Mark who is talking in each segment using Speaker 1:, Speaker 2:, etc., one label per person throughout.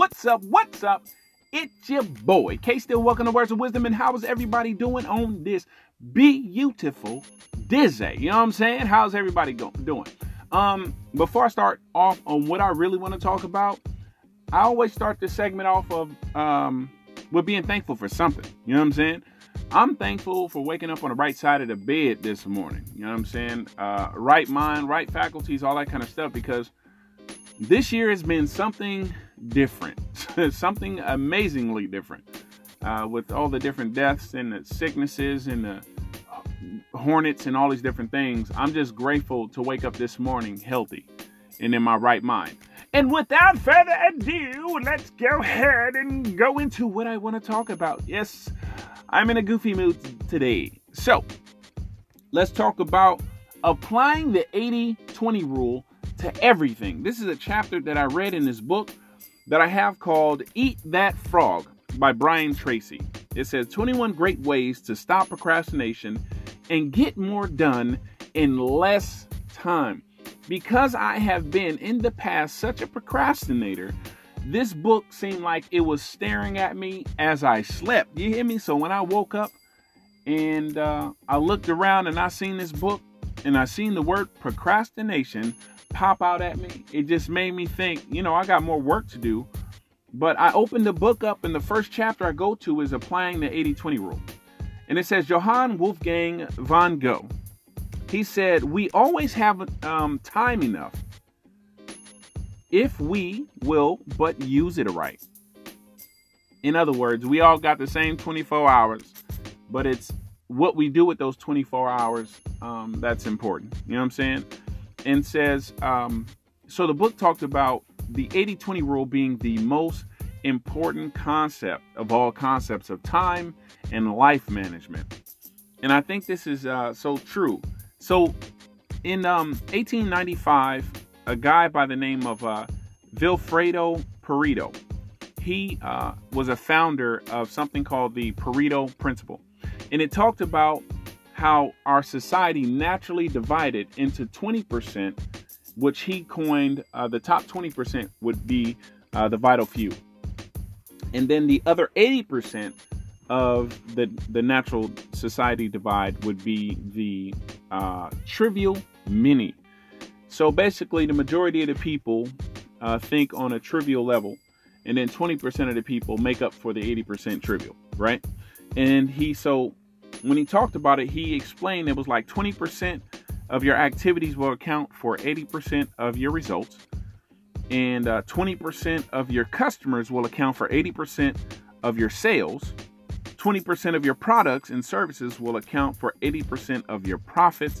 Speaker 1: What's up? What's up? It's your boy, K Still. Welcome to Words of Wisdom. And how is everybody doing on this beautiful Dizzy? You know what I'm saying? How's everybody go- doing? Um, before I start off on what I really want to talk about, I always start this segment off of um with being thankful for something. You know what I'm saying? I'm thankful for waking up on the right side of the bed this morning. You know what I'm saying? Uh, right mind, right faculties, all that kind of stuff. Because this year has been something different, something amazingly different. Uh, with all the different deaths and the sicknesses and the hornets and all these different things, I'm just grateful to wake up this morning healthy and in my right mind. And without further ado, let's go ahead and go into what I want to talk about. Yes, I'm in a goofy mood today. So, let's talk about applying the 80 20 rule to everything. This is a chapter that I read in this book that I have called Eat That Frog by Brian Tracy. It says 21 great ways to stop procrastination and get more done in less time. Because I have been in the past such a procrastinator, this book seemed like it was staring at me as I slept. You hear me? So when I woke up and uh, I looked around and I seen this book and I seen the word procrastination pop out at me, it just made me think, you know, I got more work to do. But I opened the book up, and the first chapter I go to is applying the 80 20 rule. And it says Johann Wolfgang von Goethe. He said, We always have um, time enough if we will but use it right. In other words, we all got the same 24 hours, but it's what we do with those 24 hours um, that's important. You know what I'm saying? And says, um, so the book talked about the 80 20 rule being the most important concept of all concepts of time and life management. And I think this is uh, so true. So in um, 1895, a guy by the name of uh, Vilfredo Pareto, he uh, was a founder of something called the Pareto Principle. And it talked about how our society naturally divided into 20% which he coined uh, the top 20% would be uh, the vital few. And then the other 80% of the, the natural society divide would be the uh, trivial many. So basically, the majority of the people uh, think on a trivial level, and then 20% of the people make up for the 80% trivial, right? And he, so when he talked about it, he explained it was like 20% of your activities will account for 80% of your results, and uh, 20% of your customers will account for 80% of your sales. 20% of your products and services will account for 80% of your profits,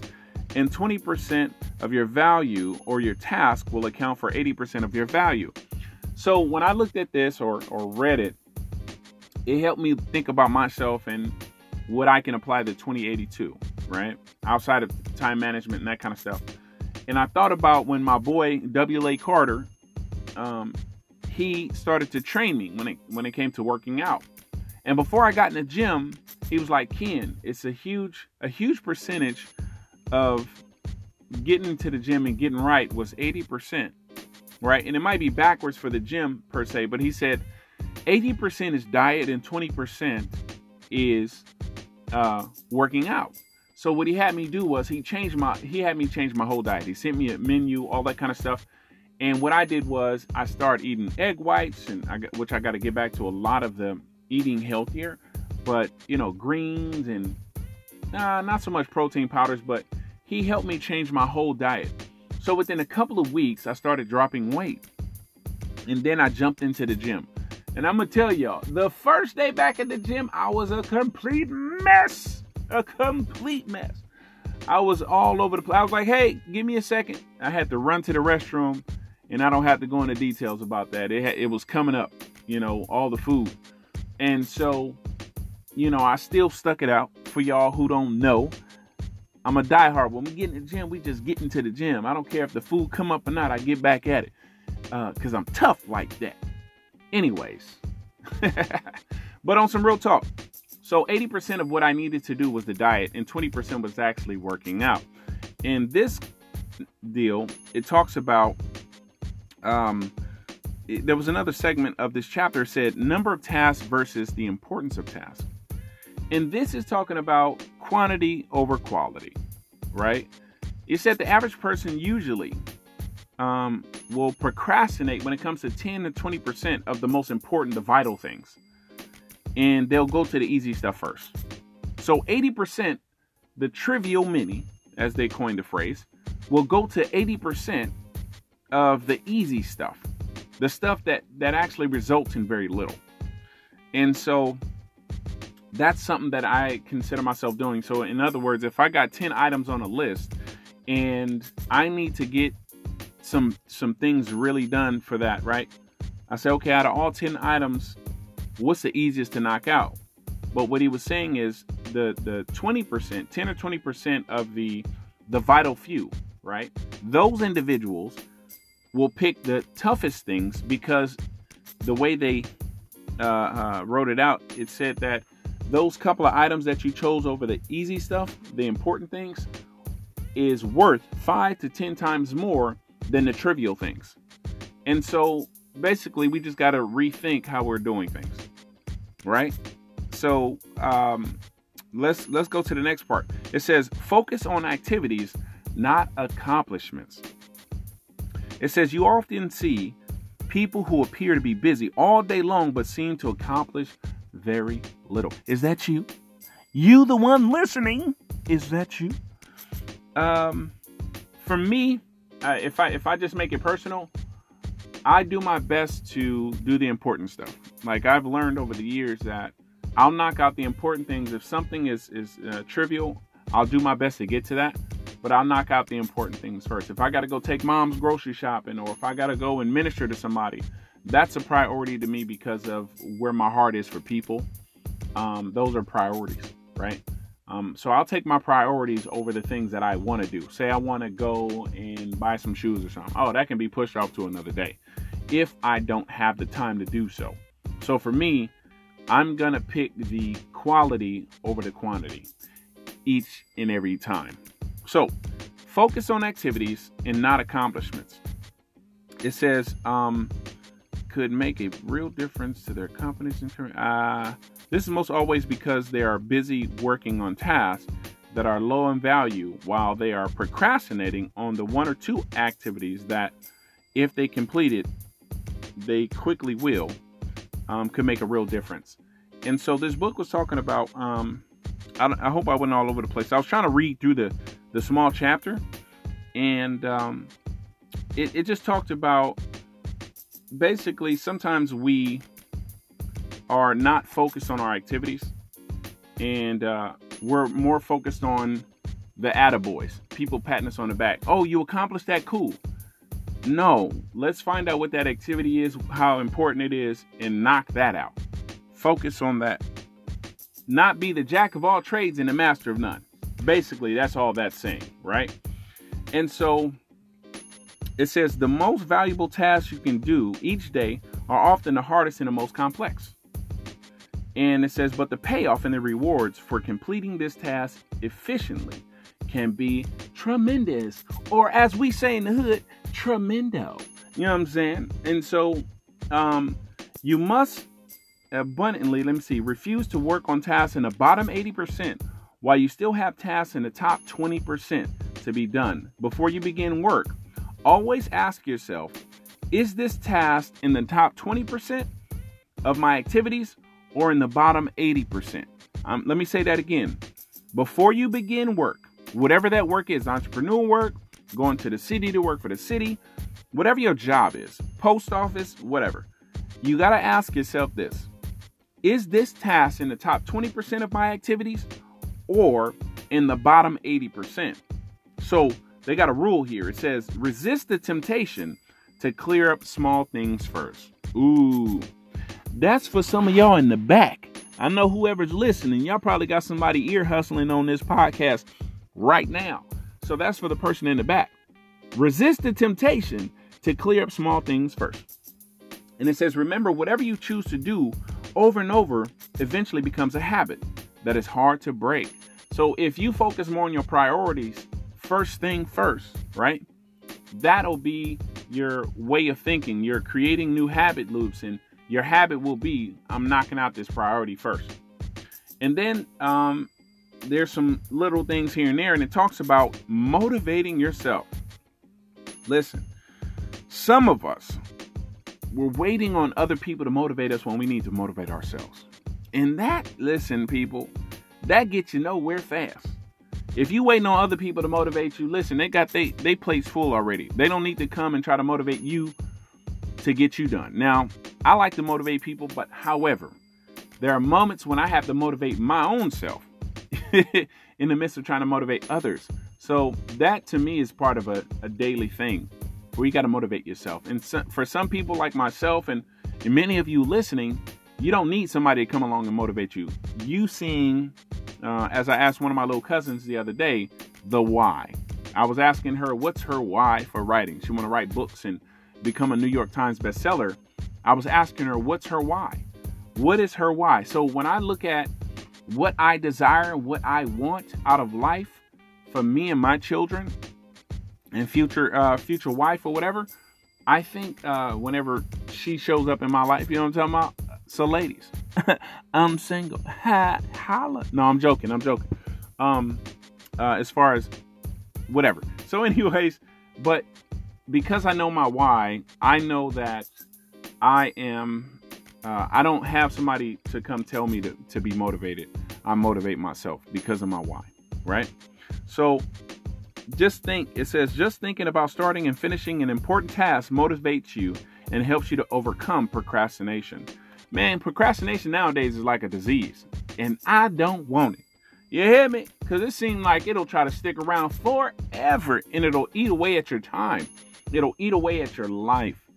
Speaker 1: and 20% of your value or your task will account for 80% of your value. So when I looked at this or, or read it, it helped me think about myself and what I can apply to 2082 right? Outside of time management and that kind of stuff. And I thought about when my boy W.A. Carter, um, he started to train me when it when it came to working out. And before I got in the gym, he was like, "Ken, it's a huge a huge percentage of getting to the gym and getting right was 80%, right? And it might be backwards for the gym per se, but he said 80% is diet and 20% is uh, working out. So what he had me do was he changed my he had me change my whole diet. He sent me a menu, all that kind of stuff. And what I did was I started eating egg whites, and I which I got to get back to a lot of the eating healthier, but you know greens and uh, not so much protein powders. But he helped me change my whole diet. So within a couple of weeks, I started dropping weight, and then I jumped into the gym. And I'm gonna tell y'all, the first day back at the gym, I was a complete mess a complete mess. I was all over the place. I was like, hey, give me a second. I had to run to the restroom, and I don't have to go into details about that. It, it was coming up, you know, all the food. And so, you know, I still stuck it out for y'all who don't know. I'm a diehard. When we get in the gym, we just get into the gym. I don't care if the food come up or not. I get back at it because uh, I'm tough like that. Anyways, but on some real talk, so 80% of what I needed to do was the diet, and 20% was actually working out. In this deal, it talks about um, there was another segment of this chapter said number of tasks versus the importance of tasks. And this is talking about quantity over quality, right? It said the average person usually um, will procrastinate when it comes to 10 to 20% of the most important, the vital things. And they'll go to the easy stuff first. So 80%, the trivial many, as they coined the phrase, will go to 80% of the easy stuff, the stuff that, that actually results in very little. And so that's something that I consider myself doing. So, in other words, if I got 10 items on a list and I need to get some some things really done for that, right? I say, okay, out of all 10 items, what's the easiest to knock out? But what he was saying is the the 20%, 10 or 20% of the the vital few, right? Those individuals will pick the toughest things because the way they uh, uh, wrote it out, it said that those couple of items that you chose over the easy stuff, the important things, is worth five to ten times more than the trivial things. And so basically, we just got to rethink how we're doing things, right? So um, let's let's go to the next part. It says focus on activities, not accomplishments. It says you often see people who appear to be busy all day long but seem to accomplish very little. Is that you? You, the one listening, is that you? Um, for me, uh, if I if I just make it personal, I do my best to do the important stuff. Like I've learned over the years that I'll knock out the important things. If something is is uh, trivial, I'll do my best to get to that. But I'll knock out the important things first. If I got to go take mom's grocery shopping, or if I got to go and minister to somebody, that's a priority to me because of where my heart is for people. Um, those are priorities, right? Um, so I'll take my priorities over the things that I want to do. Say I want to go and buy some shoes or something. Oh, that can be pushed off to another day if I don't have the time to do so. So for me, I'm going to pick the quality over the quantity each and every time. So focus on activities and not accomplishments. It says, um, could make a real difference to their companies. In term, uh, this is most always because they are busy working on tasks that are low in value while they are procrastinating on the one or two activities that, if they complete it, they quickly will, um, could make a real difference. And so this book was talking about. Um, I, I, hope I went all over the place. I was trying to read through the the small chapter, and um, it, it just talked about basically sometimes we are not focused on our activities and uh, we're more focused on the attaboys, people patting us on the back. Oh, you accomplished that, cool. No, let's find out what that activity is, how important it is, and knock that out. Focus on that. Not be the jack of all trades and the master of none. Basically, that's all that's saying, right? And so it says the most valuable tasks you can do each day are often the hardest and the most complex. And it says, but the payoff and the rewards for completing this task efficiently can be tremendous, or as we say in the hood, tremendo. You know what I'm saying? And so, um, you must abundantly, let me see, refuse to work on tasks in the bottom 80% while you still have tasks in the top 20% to be done. Before you begin work, always ask yourself is this task in the top 20% of my activities or in the bottom 80%? Um, let me say that again. Before you begin work, whatever that work is, entrepreneur work, going to the city to work for the city, whatever your job is, post office, whatever, you got to ask yourself this Is this task in the top 20% of my activities or in the bottom 80%? So, they got a rule here. It says resist the temptation to clear up small things first. Ooh, that's for some of y'all in the back. I know whoever's listening, y'all probably got somebody ear hustling on this podcast right now. So that's for the person in the back. Resist the temptation to clear up small things first. And it says, remember, whatever you choose to do over and over eventually becomes a habit that is hard to break. So if you focus more on your priorities first thing first, right? That'll be your way of thinking. You're creating new habit loops, and your habit will be I'm knocking out this priority first. And then um, there's some little things here and there, and it talks about motivating yourself. Listen, some of us, we're waiting on other people to motivate us when we need to motivate ourselves. And that, listen, people, that gets you nowhere fast. If you waiting on other people to motivate you, listen, they got they they plates full already. They don't need to come and try to motivate you to get you done. Now, I like to motivate people, but however, there are moments when I have to motivate my own self in the midst of trying to motivate others. So that to me is part of a, a daily thing where you got to motivate yourself. And so, for some people like myself and, and many of you listening, you don't need somebody to come along and motivate you. You seeing, uh, as I asked one of my little cousins the other day, the why. I was asking her what's her why for writing. She want to write books and become a New York Times bestseller. I was asking her what's her why. What is her why? So when I look at what I desire, what I want out of life for me and my children and future uh, future wife or whatever, I think uh, whenever she shows up in my life, you know what I'm talking about? So, ladies, I'm single. Ha, holla. No, I'm joking. I'm joking. Um, uh, as far as whatever. So, anyways, but because I know my why, I know that I am. Uh, I don't have somebody to come tell me to, to be motivated. I motivate myself because of my why, right? So just think, it says, just thinking about starting and finishing an important task motivates you and helps you to overcome procrastination. Man, procrastination nowadays is like a disease, and I don't want it. You hear me? Because it seems like it'll try to stick around forever and it'll eat away at your time. It'll eat away at your life.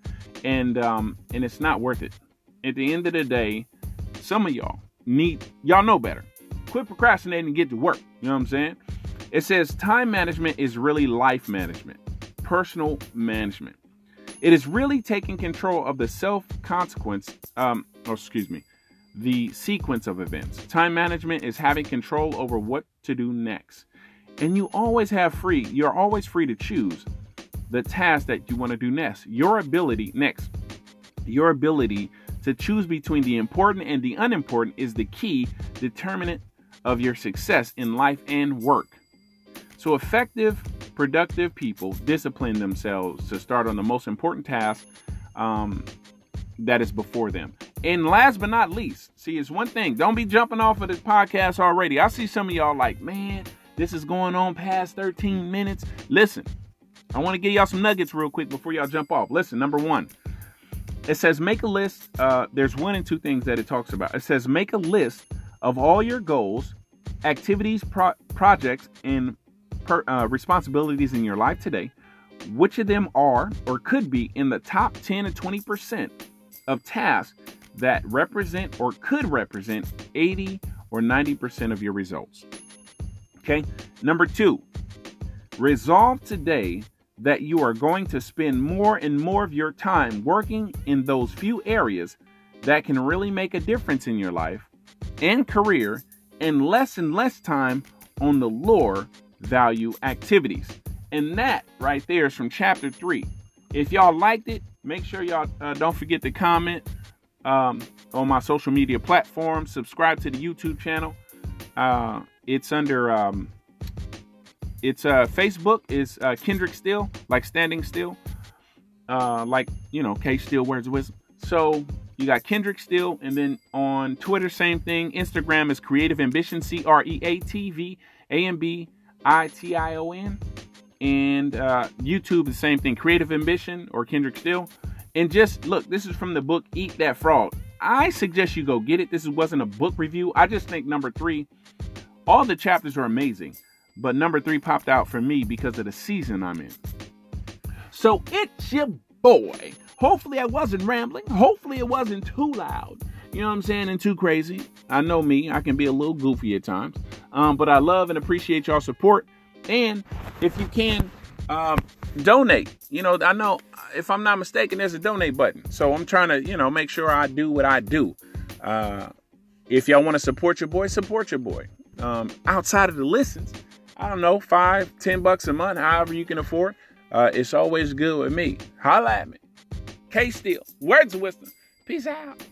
Speaker 1: And um, and it's not worth it. At the end of the day, some of y'all need y'all know better. Quit procrastinating and get to work. You know what I'm saying? It says time management is really life management, personal management. It is really taking control of the self consequence, um, or oh, excuse me, the sequence of events. Time management is having control over what to do next. And you always have free, you're always free to choose the task that you want to do next. Your ability, next, your ability to choose between the important and the unimportant is the key determinant of your success in life and work. So, effective productive people discipline themselves to start on the most important task um, that is before them. And last but not least, see, it's one thing. Don't be jumping off of this podcast already. I see some of y'all like, man, this is going on past 13 minutes. Listen, I want to give y'all some nuggets real quick before y'all jump off. Listen, number one, it says make a list. Uh, there's one and two things that it talks about. It says make a list of all your goals, activities, pro- projects, and per, uh, responsibilities in your life today, which of them are or could be in the top 10 to 20% of tasks that represent or could represent 80 or 90% of your results. Okay, number two, resolve today that you are going to spend more and more of your time working in those few areas that can really make a difference in your life and career, and less and less time on the lure value activities. And that right there is from chapter three. If y'all liked it, make sure y'all uh, don't forget to comment um, on my social media platforms. Subscribe to the YouTube channel. Uh, it's under um, it's uh, Facebook is uh, Kendrick Still, like standing still, uh, like you know K Still wears wisdom. So you got Kendrick Still, and then on Twitter, same thing. Instagram is Creative Ambition, C R E A T V A M B I T I O N. And uh, YouTube, the same thing, Creative Ambition or Kendrick Still. And just look, this is from the book Eat That Frog. I suggest you go get it. This wasn't a book review. I just think number three, all the chapters are amazing, but number three popped out for me because of the season I'm in. So it's your boy. Hopefully, I wasn't rambling. Hopefully, it wasn't too loud. You know what I'm saying? And too crazy. I know me. I can be a little goofy at times. Um, but I love and appreciate y'all support. And if you can, um, donate. You know, I know if I'm not mistaken, there's a donate button. So I'm trying to, you know, make sure I do what I do. Uh, if y'all want to support your boy, support your boy. Um, outside of the listens, I don't know, five, ten bucks a month, however you can afford. Uh, it's always good with me. Holla at me. K Still, words of wisdom. Peace out.